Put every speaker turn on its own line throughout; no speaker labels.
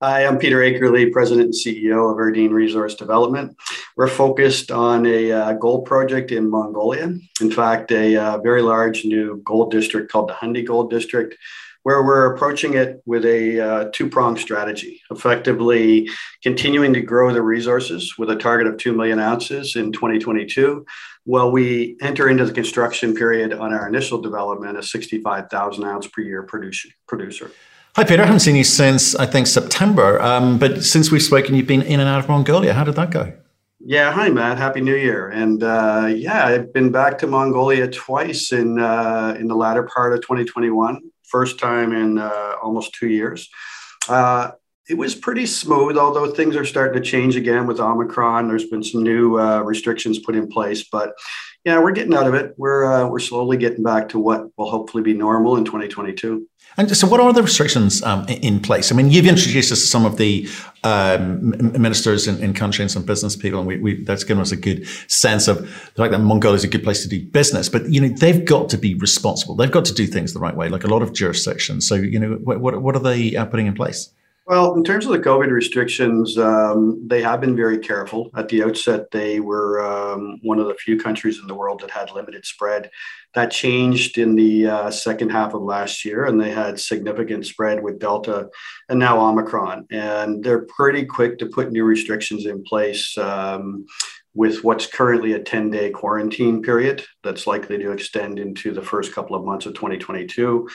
Hi, I'm Peter Akerley, President and CEO of Erdene Resource Development. We're focused on a uh, gold project in Mongolia. In fact, a uh, very large new gold district called the Khundii Gold District, where we're approaching it with a uh, two pronged strategy, effectively continuing to grow the resources with a target of 2 million ounces in 2022, while we enter into the construction period on our initial development, a 65,000 ounce per year producer.
Hi, Peter. I haven't seen you since, I think, September. Um, but since we've spoken, you've been in and out of Mongolia. How did that go?
Yeah, hi, Matt. Happy New Year. And uh, yeah, I've been back to Mongolia twice in, uh, in the latter part of 2021, first time in uh, almost two years. Uh, it was pretty smooth, although things are starting to change again with Omicron. There's been some new uh, restrictions put in place, but yeah, we're getting out of it. We're uh, we're slowly getting back to what will hopefully be normal in 2022.
And so, what are the restrictions um, in place? I mean, you've introduced us to some of the um, ministers in, in country and some business people, and we, we, that's given us a good sense of the fact that Mongolia is a good place to do business. But you know, they've got to be responsible. They've got to do things the right way, like a lot of jurisdictions. So, you know, what what are they uh, putting in place?
Well, in terms of the COVID restrictions, um, they have been very careful. At the outset, they were um, one of the few countries in the world that had limited spread. That changed in the uh, second half of last year, and they had significant spread with Delta and now Omicron. And they're pretty quick to put new restrictions in place. Um, with what's currently a 10 day quarantine period that's likely to extend into the first couple of months of 2022.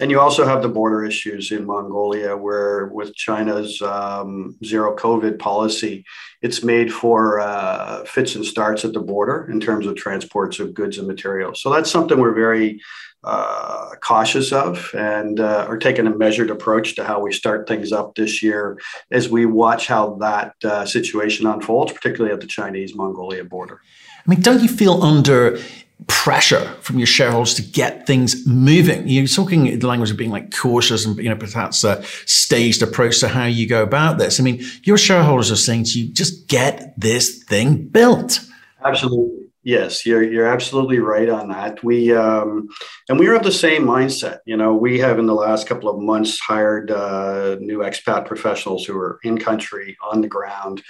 And you also have the border issues in Mongolia, where with China's um, zero COVID policy, it's made for uh, fits and starts at the border in terms of transports of goods and materials. So that's something we're very uh, cautious of and uh, are taking a measured approach to how we start things up this year as we watch how that uh, situation unfolds, particularly at the Chinese Mongolia border.
I mean, don't you feel under pressure from your shareholders to get things moving. You're talking the language of being like cautious and, you know, perhaps a staged approach to how you go about this. I mean, your shareholders are saying to you, just get this thing built.
Absolutely. Yes, you're you're absolutely right on that. We um, and we are of the same mindset. You know, we have in the last couple of months hired uh, new expat professionals who are in country on the ground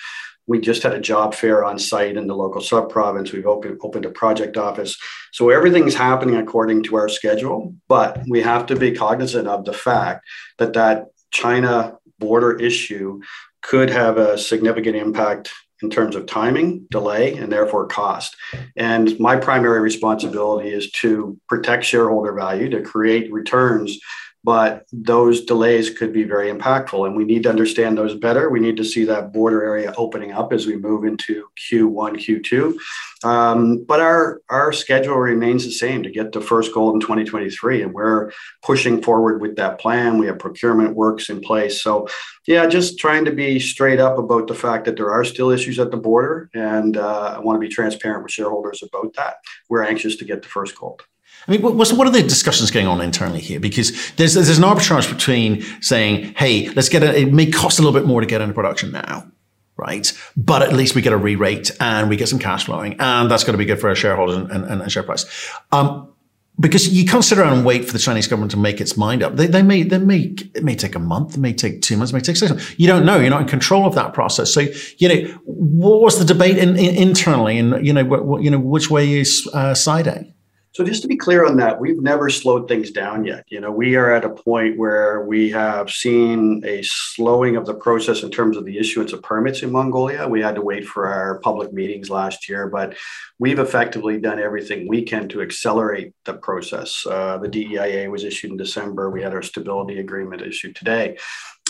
we just had a job fair on site in the local sub province. We've opened, opened a project office. So everything's happening according to our schedule, but we have to be cognizant of the fact that that China border issue could have a significant impact in terms of timing, delay, and therefore cost. And my primary responsibility is to protect shareholder value, to create returns but those delays could be very impactful and we need to understand those better. We need to see that border area opening up as we move into q1 q2 um, but our our schedule remains the same to get to first gold in 2023 and we're pushing forward with that plan. We have procurement works in place. So yeah just trying to be straight up about the fact that there are still issues at the border and uh, i want to be transparent with shareholders about that. We're anxious to get to first gold
I mean, what, what are the discussions going on internally here? Because there's there's an arbitrage between saying, "Hey, let's get it. It may cost a little bit more to get into production now, right? But at least we get a re-rate and we get some cash flowing, and that's going to be good for our shareholders and, and, and share price." Um, because you can't sit around and wait for the Chinese government to make its mind up. They, they may, they may, it may take a month, it may take two months, it may take six months. You don't know. You're not in control of that process. So, you know, what was the debate in, in, internally and, you know, what, you know, which way is uh, siding?
So just to be clear on that, we've never slowed things down yet. You know, we are at a point where we have seen a slowing of the process in terms of the issuance of permits in Mongolia. We had to wait for our public meetings last year, but we've effectively done everything we can to accelerate the process. Uh, the DEIA was issued in December. We had our stability agreement issued today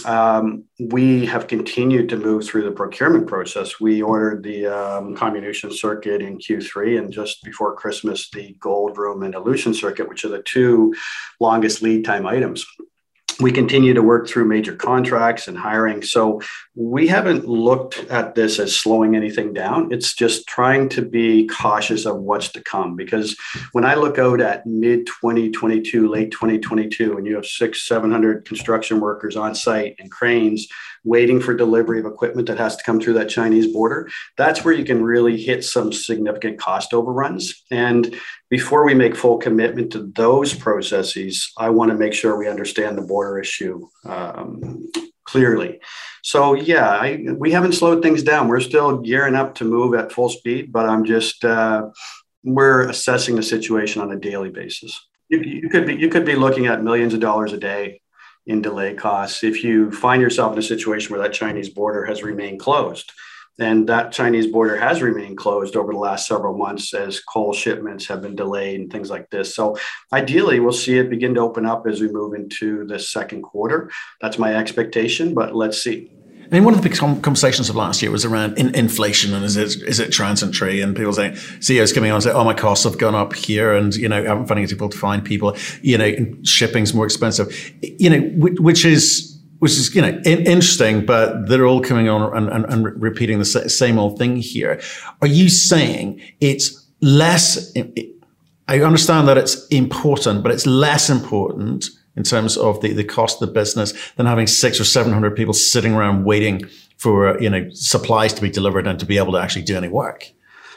um, we have continued to move through the procurement process. We ordered the um, comminution circuit in Q3, and just before Christmas, the gold room and elution circuit, which are the two longest lead time items we continue to work through major contracts and hiring. So we haven't looked at this as slowing anything down. It's just trying to be cautious of what's to come. Because when I look out at mid 2022, late 2022, and you have six, 700 construction workers on site and cranes waiting for delivery of equipment that has to come through that Chinese border, that's where you can really hit some significant cost overruns. And before we make full commitment to those processes, I want to make sure we understand the border issue um, clearly. So yeah, I, we haven't slowed things down. We're still gearing up to move at full speed, but I'm just uh, we're assessing the situation on a daily basis. You, you could be you could be looking at millions of dollars a day in delay costs if you find yourself in a situation where that Chinese border has remained closed. And that Chinese border has remained closed over the last several months as coal shipments have been delayed and things like this. So, ideally, we'll see it begin to open up as we move into the second quarter. That's my expectation, but let's see.
I mean, one of the big conversations of last year was around in- inflation and is it is it transitory? And people saying CEOs coming on and say, "Oh, my costs have gone up here," and you know, I'm finding it difficult to find people. You know, shipping's more expensive. You know, which is which is you know in, interesting, but they're all coming on and, and, and repeating the same old thing here. Are you saying it's less? I understand that it's important, but it's less important in terms of the, the cost of the business than having six or seven hundred people sitting around waiting for you know supplies to be delivered and to be able to actually do any work.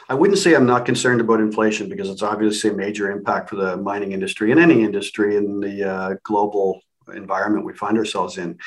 I wouldn't say I'm not concerned about inflation because it's obviously a major impact for the mining industry and any industry in the uh, global environment we find ourselves in.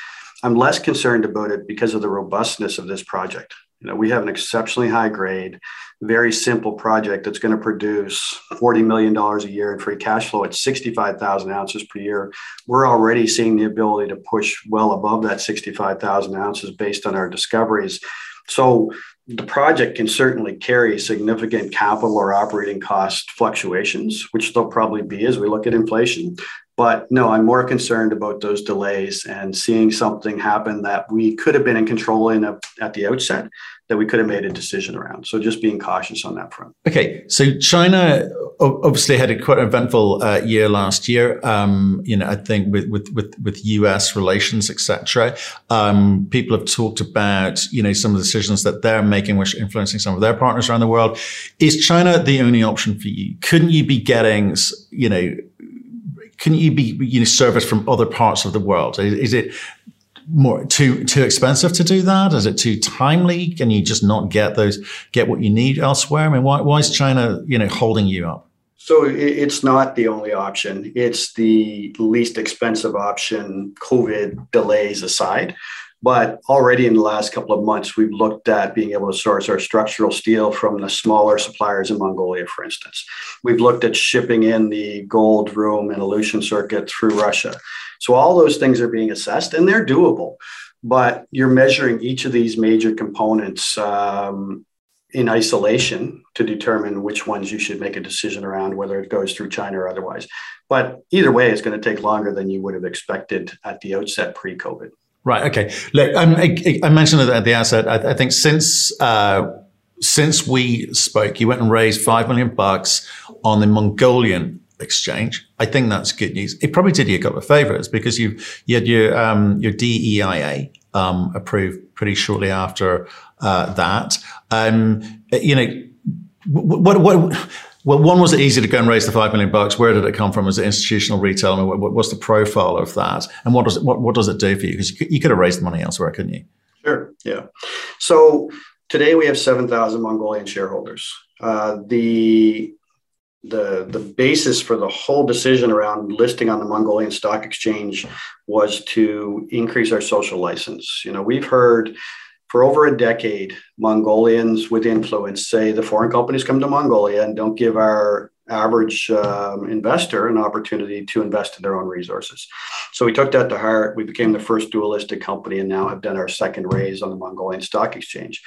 I'm less concerned about it because of the robustness of this project. You know, we have an exceptionally high grade, very simple project that's going to produce $40 million a year in free cash flow at 65,000 ounces per year. We're already seeing the ability to push well above that 65,000 ounces based on our discoveries. So the project can certainly carry significant capital or operating cost fluctuations, which there'll probably be as we look at inflation. But no, I'm more concerned about those delays and seeing something happen that we could have been in control in a, at the outset that we could have made a decision around. So just being cautious on that front.
Okay, so China obviously had a quite eventful uh, year last year. Um, you know, I think with with with, with U.S. relations, etc. Um, people have talked about you know some of the decisions that they're making, which are influencing some of their partners around the world. Is China the only option for you? Couldn't you be getting you know can you be you know serviced from other parts of the world? Is, is, it more too too expensive to do that? Is it too timely? Can you just not get those get what you need elsewhere? I mean, why why is China you know holding you up?
So it's not the only option. It's the least expensive option, COVID delays aside. But already in the last couple of months, we've looked at being able to source our structural steel from the smaller suppliers in Mongolia, for instance. We've looked at shipping in the gold room and elution circuit through Russia. So all those things are being assessed and they're doable. But you're measuring each of these major components um, in isolation to determine which ones you should make a decision around, whether it goes through China or otherwise. But either way, it's going to take longer than you would have expected at the outset pre COVID.
Right. Okay. Look, um, I, I, mentioned at the outset. I, I think since uh, since we spoke, you went and raised five million bucks on the Mongolian exchange. I think that's good news. It probably did you a couple of favors because you you had your um, your DEIA um, approved pretty shortly after uh, that. Um, you know, what what well, one was it easy to go and raise the five million bucks? Where did it come from? Was it institutional retail? I mean, what, what's the profile of that? And what does it, what, what does it do for you? Because you, you could have raised the money elsewhere, couldn't you?
Sure. Yeah. So today we have seven thousand Mongolian shareholders. Uh, the the the basis for the whole decision around listing on the Mongolian Stock Exchange was to increase our social license. You know, we've heard for over a decade, Mongolians with influence say the foreign companies come to Mongolia and don't give our average um, investor an opportunity to invest in their own resources. So we took that to heart. We became the first dual listed company and now have done our second raise on the Mongolian Stock Exchange.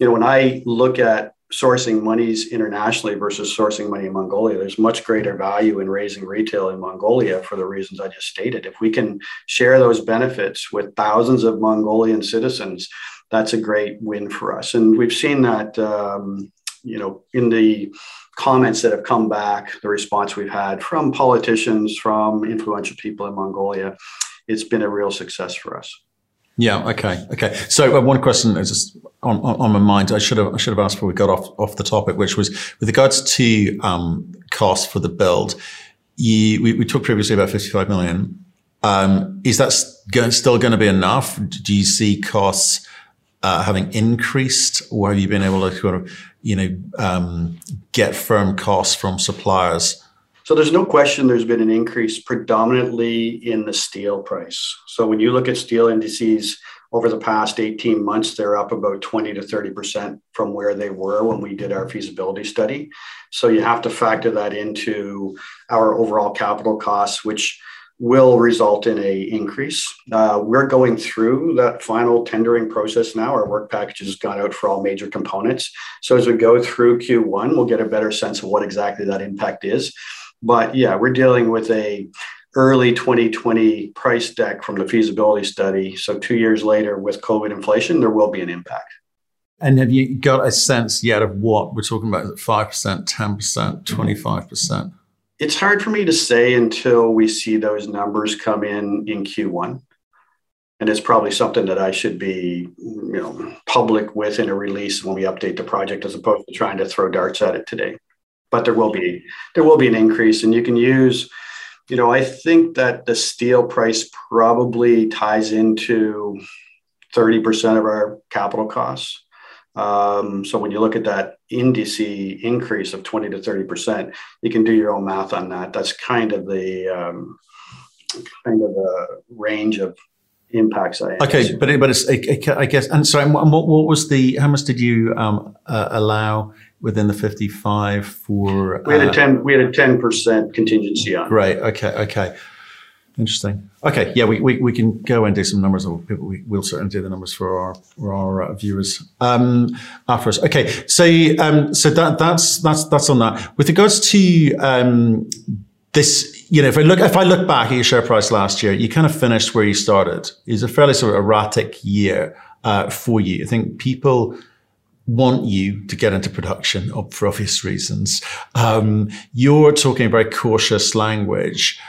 You know, when I look at sourcing monies internationally versus sourcing money in Mongolia, there's much greater value in raising retail in Mongolia for the reasons I just stated. If we can share those benefits with thousands of Mongolian citizens, that's a great win for us. And we've seen that, um, you know, in the comments that have come back, the response we've had from politicians, from influential people in Mongolia, it's been a real success for us.
Yeah. Okay. Okay. So uh, one question is just on, on, on, my mind. I should have I should have asked before we got off off the topic, which was with regards to um, cost for the build. You, we, we talked previously about fifty five million. Um, is that still going to be enough? Do you see costs uh, having increased, or have you been able to kind of, you know, um, get firm costs from suppliers?
So there's no question there's been an increase predominantly in the steel price. So when you look at steel indices, over the past 18 months, they're up about 20 to 30% from where they were when we did our feasibility study. So you have to factor that into our overall capital costs, which will result in a increase. Uh, we're going through that final tendering process now. Our work package has gone out for all major components. So as we go through Q1, we'll get a better sense of what exactly that impact is. But yeah, we're dealing with a early 2020 price deck from the feasibility study. So two years later, with COVID inflation, there will be an impact.
And have you got a sense yet of what we're talking about? Is it 5%, 10%, 25%?
It's hard for me to say until we see those numbers come in in Q1. And it's probably something that I should be, you know, public with in a release when we update the project, as opposed to trying to throw darts at it today. But there will be there will be an increase, and you can use you know, I think that the steel price probably ties into 30% of our capital costs. Um, so when you look at that indice increase of 20 to 30%, you can do your own math on that. That's kind of the um, kind of the range of impacts I
okay, but it, but it's it, it, I guess and sorry, what, what was the how much did you um, uh, allow within the 55 for
we had a uh, 10 we had a 10% contingency on
right okay okay interesting. Okay yeah we, we, we can go and do some numbers or people we, will certainly do the numbers for our for our uh, viewers. Um after us. Okay so um so that that's that's that's on that. With regards to um this you know if i look if i look back at your share price last year you kind of finished where you started. It was a fairly sort of erratic year uh, for you. I think people want you to get into production for obvious reasons. Um, you're talking very cautious language.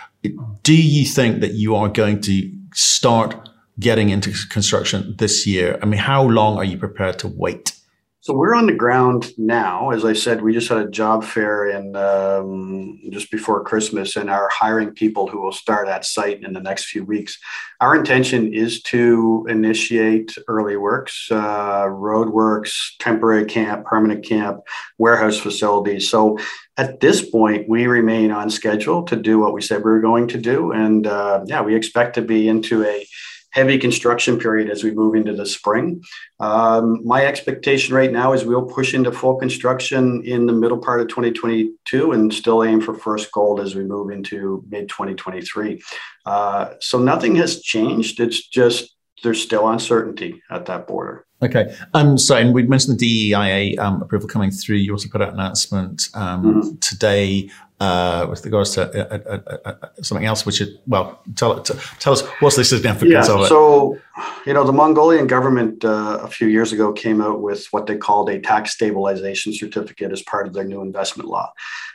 Do you think that you are going to start getting into construction this year? I mean, how long are you prepared to wait?
So we're on the ground now. As I said, we just had a job fair in um, just before Christmas, and are hiring people who will start at site in the next few weeks. Our intention is to initiate early works, uh, road works, temporary camp, permanent camp, warehouse facilities. So at this point, we remain on schedule to do what we said we were going to do, and uh, yeah, we expect to be into a heavy construction period as we move into the spring. Um, my expectation right now is we'll push into full construction in the middle part of 2022 and still aim for first gold as we move into mid 2023. Uh, so nothing has changed. It's just there's still uncertainty at that border.
Okay. Um, so, and we mentioned the DEIA um, approval coming through. You also put out an announcement um, mm-hmm. today uh, with regards to uh, uh, uh, uh, something else, which is, well, tell, tell us what's the significance
yeah,
of it?
So, you know, the Mongolian government uh, a few years ago came out with what they called a tax stabilization certificate as part of their new investment law.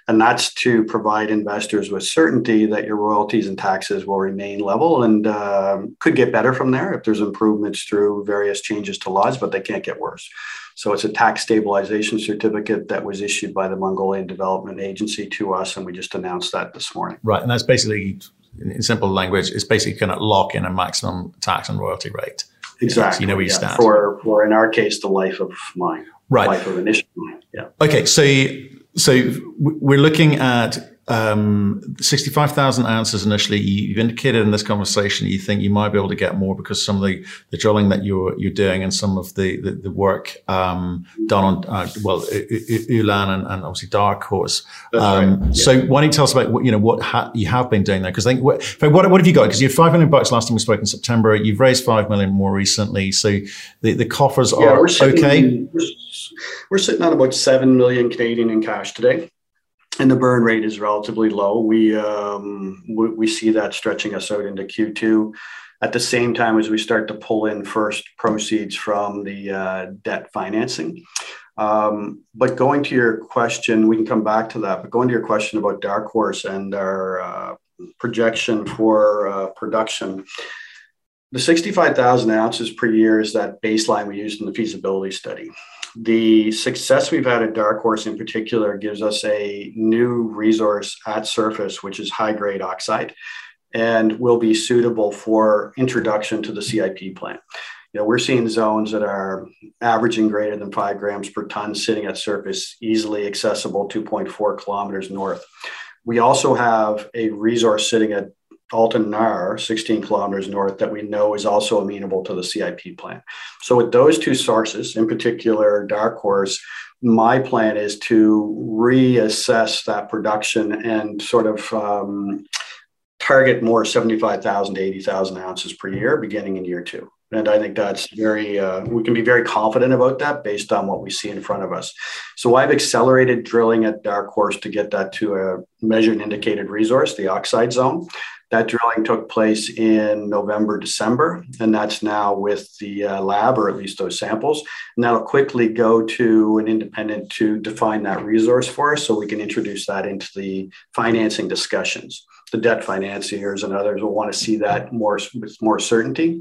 And that's to provide investors with certainty that your royalties and taxes will remain level and um, could get better from there if there's improvements through various changes to laws, but they can't get worse. So it's a tax stabilization certificate that was issued by the Mongolian Development Agency to us, and we just announced that this morning.
Right, and that's basically, in simple language, it's basically going to lock in a maximum tax and royalty rate.
Exactly. So you know where you yeah. stand. For, for, in our case, the life of mine. Right. Life of initial mine. Yeah.
Okay, so so we're looking at um, 65,000 ounces initially. You've indicated in this conversation you think you might be able to get more because some of the, the drilling that you're you're doing and some of the the, the work um, done on uh, well Ulaan and, and, obviously Dark Horse. Um, right. yeah. So why don't you tell us about what you know what ha- you have been doing there? Because I think what, what, what have you got? Because you had five million bucks last time we spoke in September. You've raised five million more recently. So the, the coffers yeah, are sitting, okay.
We're, sitting on about seven million Canadian in cash today and the burn rate is relatively low. We, um, we, we see that stretching us out into Q2 at the same time as we start to pull in first proceeds from the uh, debt financing. Um, but going to your question, we can come back to that. But going to your question about Dark Horse and our uh, projection for uh, production, the 65,000 ounces per year is that baseline we used in the feasibility study the success we've had at Dark Horse in particular gives us a new resource at surface, which is high grade oxide and will be suitable for introduction to the CIP plant. You know, we're seeing zones that are averaging greater than five grams per ton sitting at surface, easily accessible 2.4 kilometers north. We also have a resource sitting at Altan Nar, 16 kilometers north, that we know is also amenable to the CIP plan. So, with those two sources, in particular, Dark Horse, my plan is to reassess that production and sort of um, target more 75,000 to 80,000 ounces per year beginning in year two. And I think that's very, uh, we can be very confident about that based on what we see in front of us. So I've accelerated drilling at Dark Horse to get that to a measured and indicated resource, the oxide zone. That drilling took place in November, December, and that's now with the uh, lab, or at least those samples. And that'll quickly go to an independent to define that resource for us so we can introduce that into the financing discussions. The debt financiers and others will want to see that more with more certainty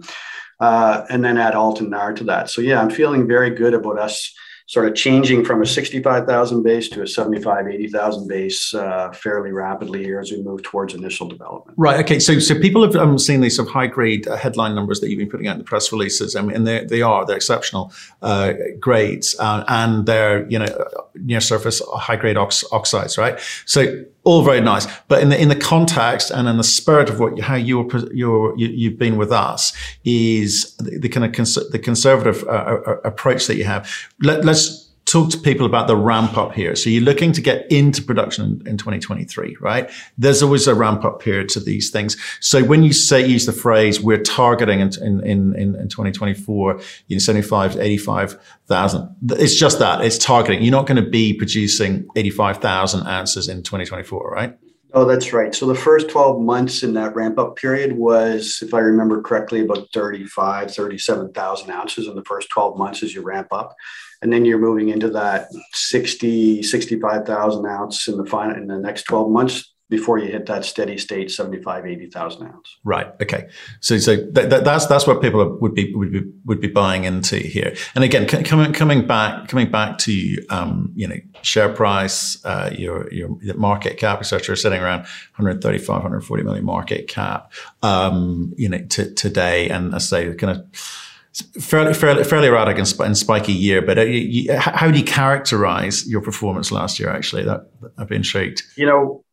uh, and then add Altan Nar to that. So yeah, I'm feeling very good about us sort of changing from a 65,000 base to a 75, 80,000 base uh, fairly rapidly here as we move towards initial development.
Right. Okay. So, so people have um, seen these sort of high grade uh, headline numbers that you've been putting out in the press releases. I mean, and they, they are, they're exceptional uh, grades uh, and they're, you know, near surface high grade ox- oxides, right? So all very nice. But in the in the context and in the spirit of what how you're, you're you, have been with us is the, the kind of cons- the conservative uh, uh, approach that you have. Let, let's talk to people about the ramp up here. So you're looking to get into production in, in 2023, right? There's always a ramp up period to these things. So when you say, use the phrase, we're targeting in, in, in, in 2024, you know, 75 to 85,000. It's just that it's targeting. You're not going to be producing 85,000 ounces in 2024, right?
Oh, that's right. So the first 12 months in that ramp up period was, if I remember correctly, about 35, 37,000 ounces in the first 12 months as you ramp up and then you're moving into that 60 65,000 ounce in the final in the next 12 months before you hit that steady state 75 80,000 ounce.
Right. Okay. So so that, that, that's that's what people would be would be would be buying into here. And again coming coming back coming back to um, you know share price uh, your your market cap etc sitting around 135 140 million market cap um, you know t- today. And I say kind of fairly fairly fairly erratic and, and spiky year. But uh, you, how do you characterize your performance last year? Actually, that I've been intrigued.
You know,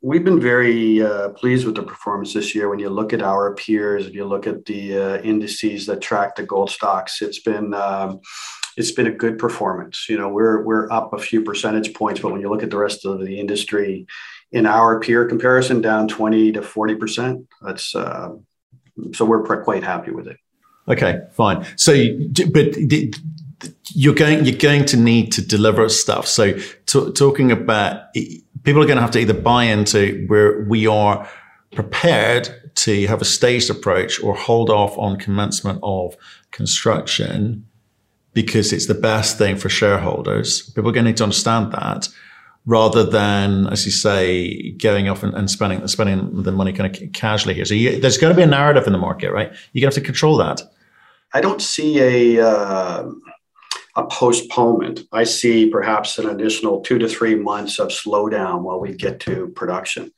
we've been very uh, pleased with the performance this year. When you look at our peers, if you look at the uh, indices that track the gold stocks, it's been. Um, it's been a good performance. You know, we're we're up a few percentage points, but when you look at the rest of the industry, in our peer comparison, down twenty to forty percent. That's uh, so we're quite happy with it.
Okay, fine. So, but you're going you're going to need to deliver stuff. So, t- talking about people are going to have to either buy into where we are prepared to have a staged approach or hold off on commencement of construction because it's the best thing for shareholders. People are going to need to understand that rather than, as you say, going off and, and spending spending the money kind of casually here. So you, there's going to be a narrative in the market, right? You're going to have to control that.
I don't see a uh, a postponement. I see perhaps an additional two to three months of slowdown while we get to production.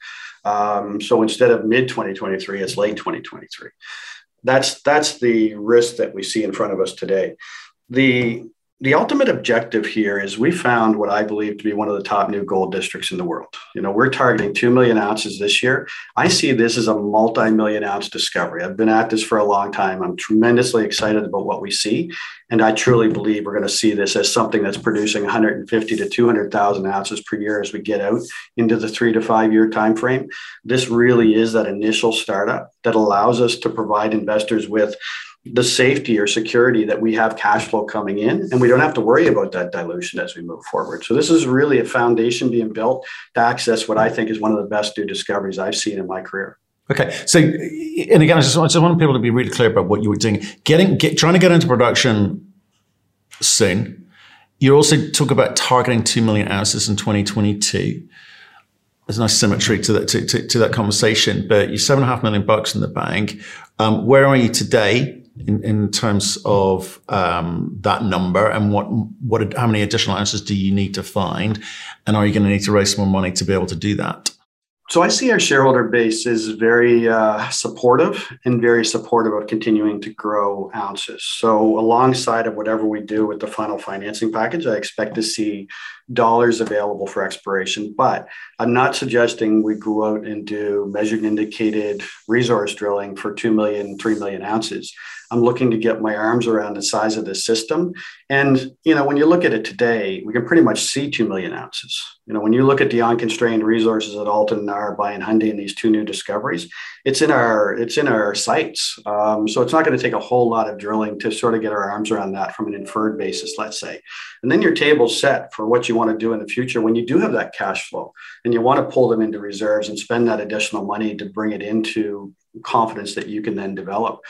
Um, so instead of mid 2023, it's late 2023. That's that's the risk that we see in front of us today. The the ultimate objective here is we found what I believe to be one of the top new gold districts in the world. You know, we're targeting 2 million ounces this year. I see this as a multi million ounce discovery. I've been at this for a long time. I'm tremendously excited about what we see. And I truly believe we're going to see this as something that's producing 150 to 200,000 ounces per year as we get out into the three to five year time frame. This really is that initial startup that allows us to provide investors with the safety or security that we have cash flow coming in and we don't have to worry about that dilution as we move forward. So this is really a foundation being built to access what I think is one of the best new discoveries I've seen in my career.
Okay, so and again, I just, I just want people to be really clear about what you were doing. Getting, get, trying to get into production soon. You also talk about targeting two million ounces in 2022 there's nice symmetry to that to, to, to, that conversation. But you're seven and a half million bucks in the bank. Um, where are you today? in, in terms of um, that number and what what how many additional ounces do you need to find, and are you going to need to raise more money to be able to do that?
So I see our shareholder base is very uh, supportive and very supportive of continuing to grow ounces. So alongside of whatever we do with the final financing package, I expect to see dollars available for exploration. But I'm not suggesting we go out and do measured and indicated resource drilling for 2 million, 3 million ounces. I'm looking to get my arms around the size of the system. And, you know, when you look at it today, we can pretty much see 2 million ounces. You know, when you look at the unconstrained resources at Alton, Narrabri, and Houndé and these two new discoveries, it's in our, it's in our sites. Um, so it's not going to take a whole lot of drilling to sort of get our arms around that from an inferred basis, let's say. And then your table's set for what you want to do in the future when you do have that cash flow and you want to pull them into reserves and spend that additional money to bring it into confidence that you can then develop.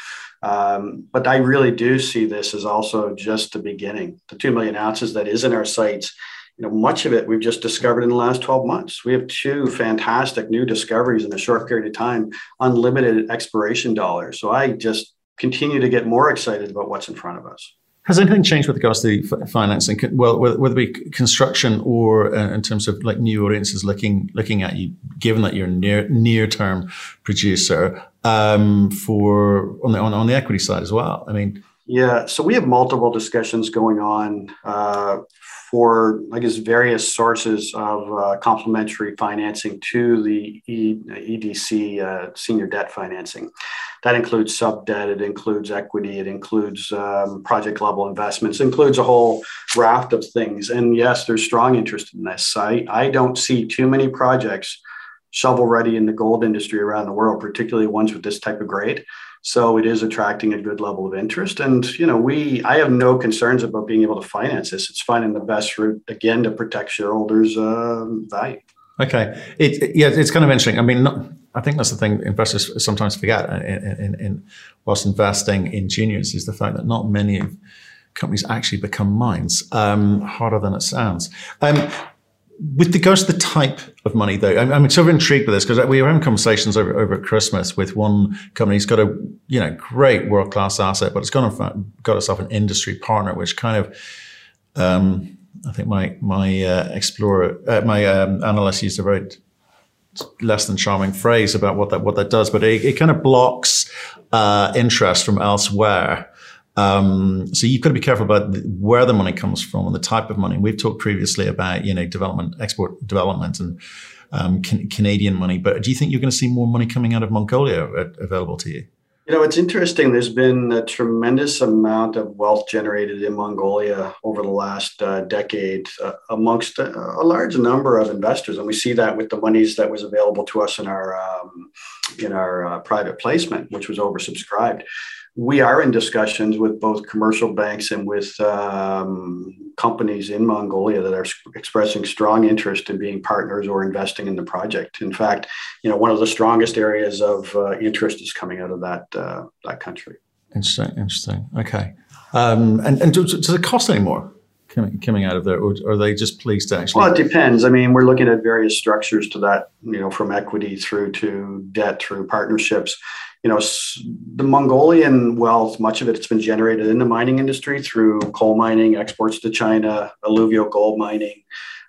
Um, but I really do see this as also just the beginning. The two million ounces that is in our sites, you know, much of it we've just discovered in the last 12 months. We have two fantastic new discoveries in a short period of time, unlimited exploration dollars. So I just continue to get more excited about what's in front of us.
Has anything changed with regards to financing? Well, whether it be construction or uh, in terms of like new audiences looking looking at you, given that you're near near term producer um, for on the on, on the equity side as well. I mean,
yeah. So we have multiple discussions going on uh, for, I guess, various sources of uh, complementary financing to the e- EDC uh, senior debt financing. That includes sub debt, it includes equity, it includes um, project level investments, includes a whole raft of things. And yes, there's strong interest in this. I, I don't see too many projects shovel ready in the gold industry around the world, particularly ones with this type of grade. So it is attracting a good level of interest. And, you know, we, I have no concerns about being able to finance this. It's finding the best route, again, to protect shareholders' uh, value.
Okay. It, yeah, it's kind of interesting. I mean, not, I think that's the thing investors sometimes forget in, in, in, whilst investing in juniors is the fact that not many companies actually become mines. Um, harder than it sounds. Um, with regards to the type of money, though, I'm, I'm sort of intrigued with this because we were having conversations over, over at Christmas with one company who's got a you know great world class asset, but it's got, a, got itself an industry partner, which kind of um, I think my my uh, explorer uh, my um, analyst used a very less than charming phrase about what that what that does, but it, it kind of blocks uh, interest from elsewhere. Um, so you've got to be careful about where the money comes from and the type of money. We've talked previously about you know development, export development, and um, can, Canadian money. But do you think you're going to see more money coming out of Mongolia available to you?
You know, it's interesting. There's been a tremendous amount of wealth generated in Mongolia over the last uh, decade uh, amongst a, a, large number of investors, and we see that with the monies that was available to us in our um, in our uh, private placement, which was oversubscribed we are in discussions with both commercial banks and with um, companies in Mongolia that are expressing strong interest in being partners or investing in the project. In fact, you know, one of the strongest areas of uh, interest is coming out of that uh, that country.
Interesting. Interesting. Okay. Um, and and does, does it cost any more? Coming, coming out of there, or are they just pleased to actually?
Well, it depends. I mean, we're looking at various structures to that, you know, from equity through to debt through partnerships you know, the Mongolian wealth, much of it, it's been generated in the mining industry through coal mining, exports to China, alluvial gold mining.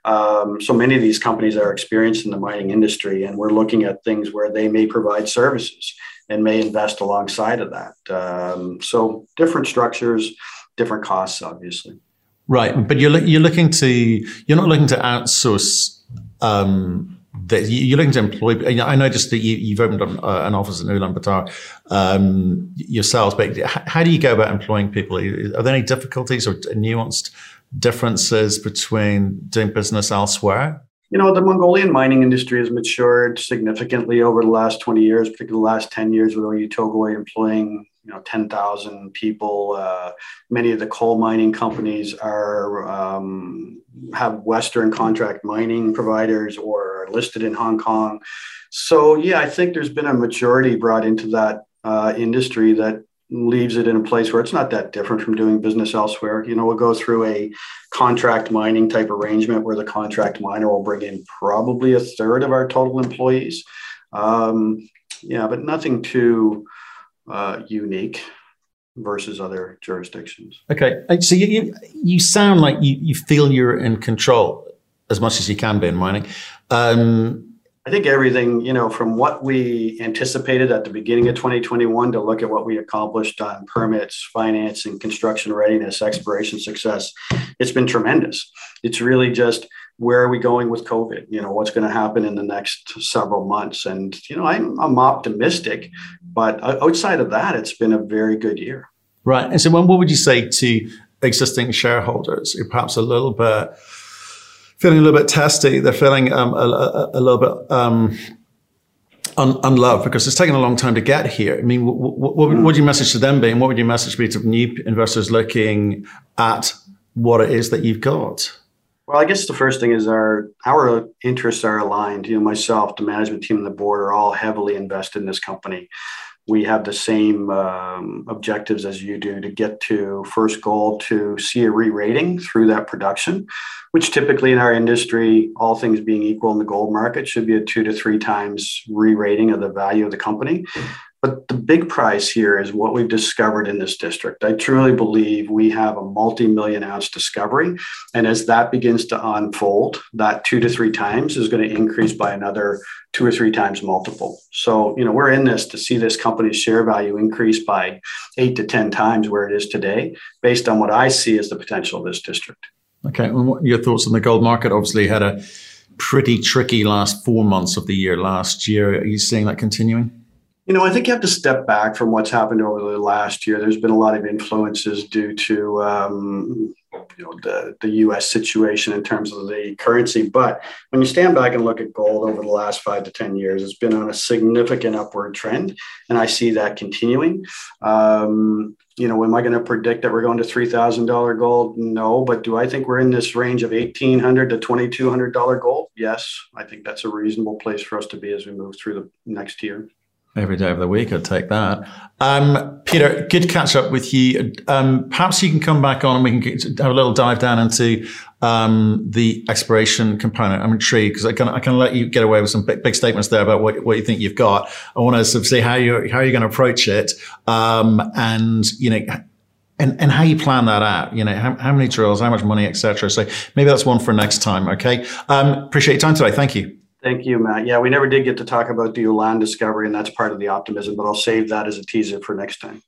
Um, so many of these companies are experienced in the mining industry, and we're looking at things where they may provide services and may invest alongside of that. Um, so different structures, different costs, obviously.
Right, but you're you're looking to you're not looking to outsource um, that you're looking to employ. I noticed that you, have opened uh, an office in Ulaanbaatar um, yourselves, but how do you go about employing people? Are there any difficulties or nuanced differences between doing business elsewhere?
You know, the Mongolian mining industry has matured significantly over the last 20 years, particularly the last 10 years with Oyu Tolgoi employing you know 10,000 people. Uh, many of the coal mining companies are um, have Western contract mining providers or are listed in Hong Kong. So yeah, I think there's been a maturity brought into that uh, industry that leaves it in a place where it's not that different from doing business elsewhere. You know, we'll go through a contract mining type arrangement where the contract miner will bring in probably a third of our total employees. Um, yeah, but nothing too uh, unique versus other jurisdictions.
Okay, uh, so you, you, you sound like you, you feel you're in control as much as you can be in mining. Um,
I think everything, you know, from what we anticipated at the beginning of 2021 to look at what we accomplished on permits, financing, construction readiness, exploration success, it's been tremendous. It's really just where are we going with COVID? You know, what's going to happen in the next several months? And, you know, I'm, I'm optimistic, but outside of that, it's been a very good year.
Right. And so, when, what would you say to existing shareholders who perhaps a little bit feeling a little bit testy? They're feeling um, a, a, a, little bit um, un- unloved because it's taken a long time to get here. I mean, what, what, what would your message to them be, and what would your message be to new investors looking at what it is that you've got?
Well, I guess the first thing is our our interests are aligned. You know, myself, the management team, and the board are all heavily invested in this company we have the same um, objectives as you do to get to first goal to see a re-rating through that production which typically in our industry all things being equal in the gold market should be a two to three times re-rating of the value of the company but the big prize here is what we've discovered in this district. I truly believe we have a multi million ounce discovery. And as that begins to unfold, that two to three times is going to increase by another two or three times multiple. So, you know, we're in this to see this company's share value increase by eight to 10 times where it is today, based on what I see as the potential of this district.
Okay. And what your thoughts on the gold market? Obviously, had a pretty tricky last four months of the year last year. Are you seeing that continuing?
You know, I think you have to step back from what's happened over the last year. There's been a lot of influences due to um, you know the, the U.S. situation in terms of the currency. But when you stand back and look at gold over the last five to ten years, it's been on a significant upward trend, and I see that continuing. Um, you know, am I going to predict that we're going to three thousand dollar gold? No, but do I think we're in this range of eighteen hundred to twenty two hundred dollar gold? Yes, I think that's a reasonable place for us to be as we move through the next year.
Every day of the week, I'd take that. Um, Peter, good catch up with you. Um, perhaps you can come back on and we can have a little dive down into um, the exploration component. I'm intrigued because I can I can let you get away with some big, big statements there about what, what you think you've got. I want to sort of see how you how you're going to approach it, um, and you know. And, and how you plan that out, you know, how, how many drills, how much money, etc. So maybe that's one for next time. Okay. Um, appreciate your time today. Thank you.
Thank you, Matt. Yeah, we never did get to talk about the Ulaan discovery, and that's part of the optimism, but I'll save that as a teaser for next time.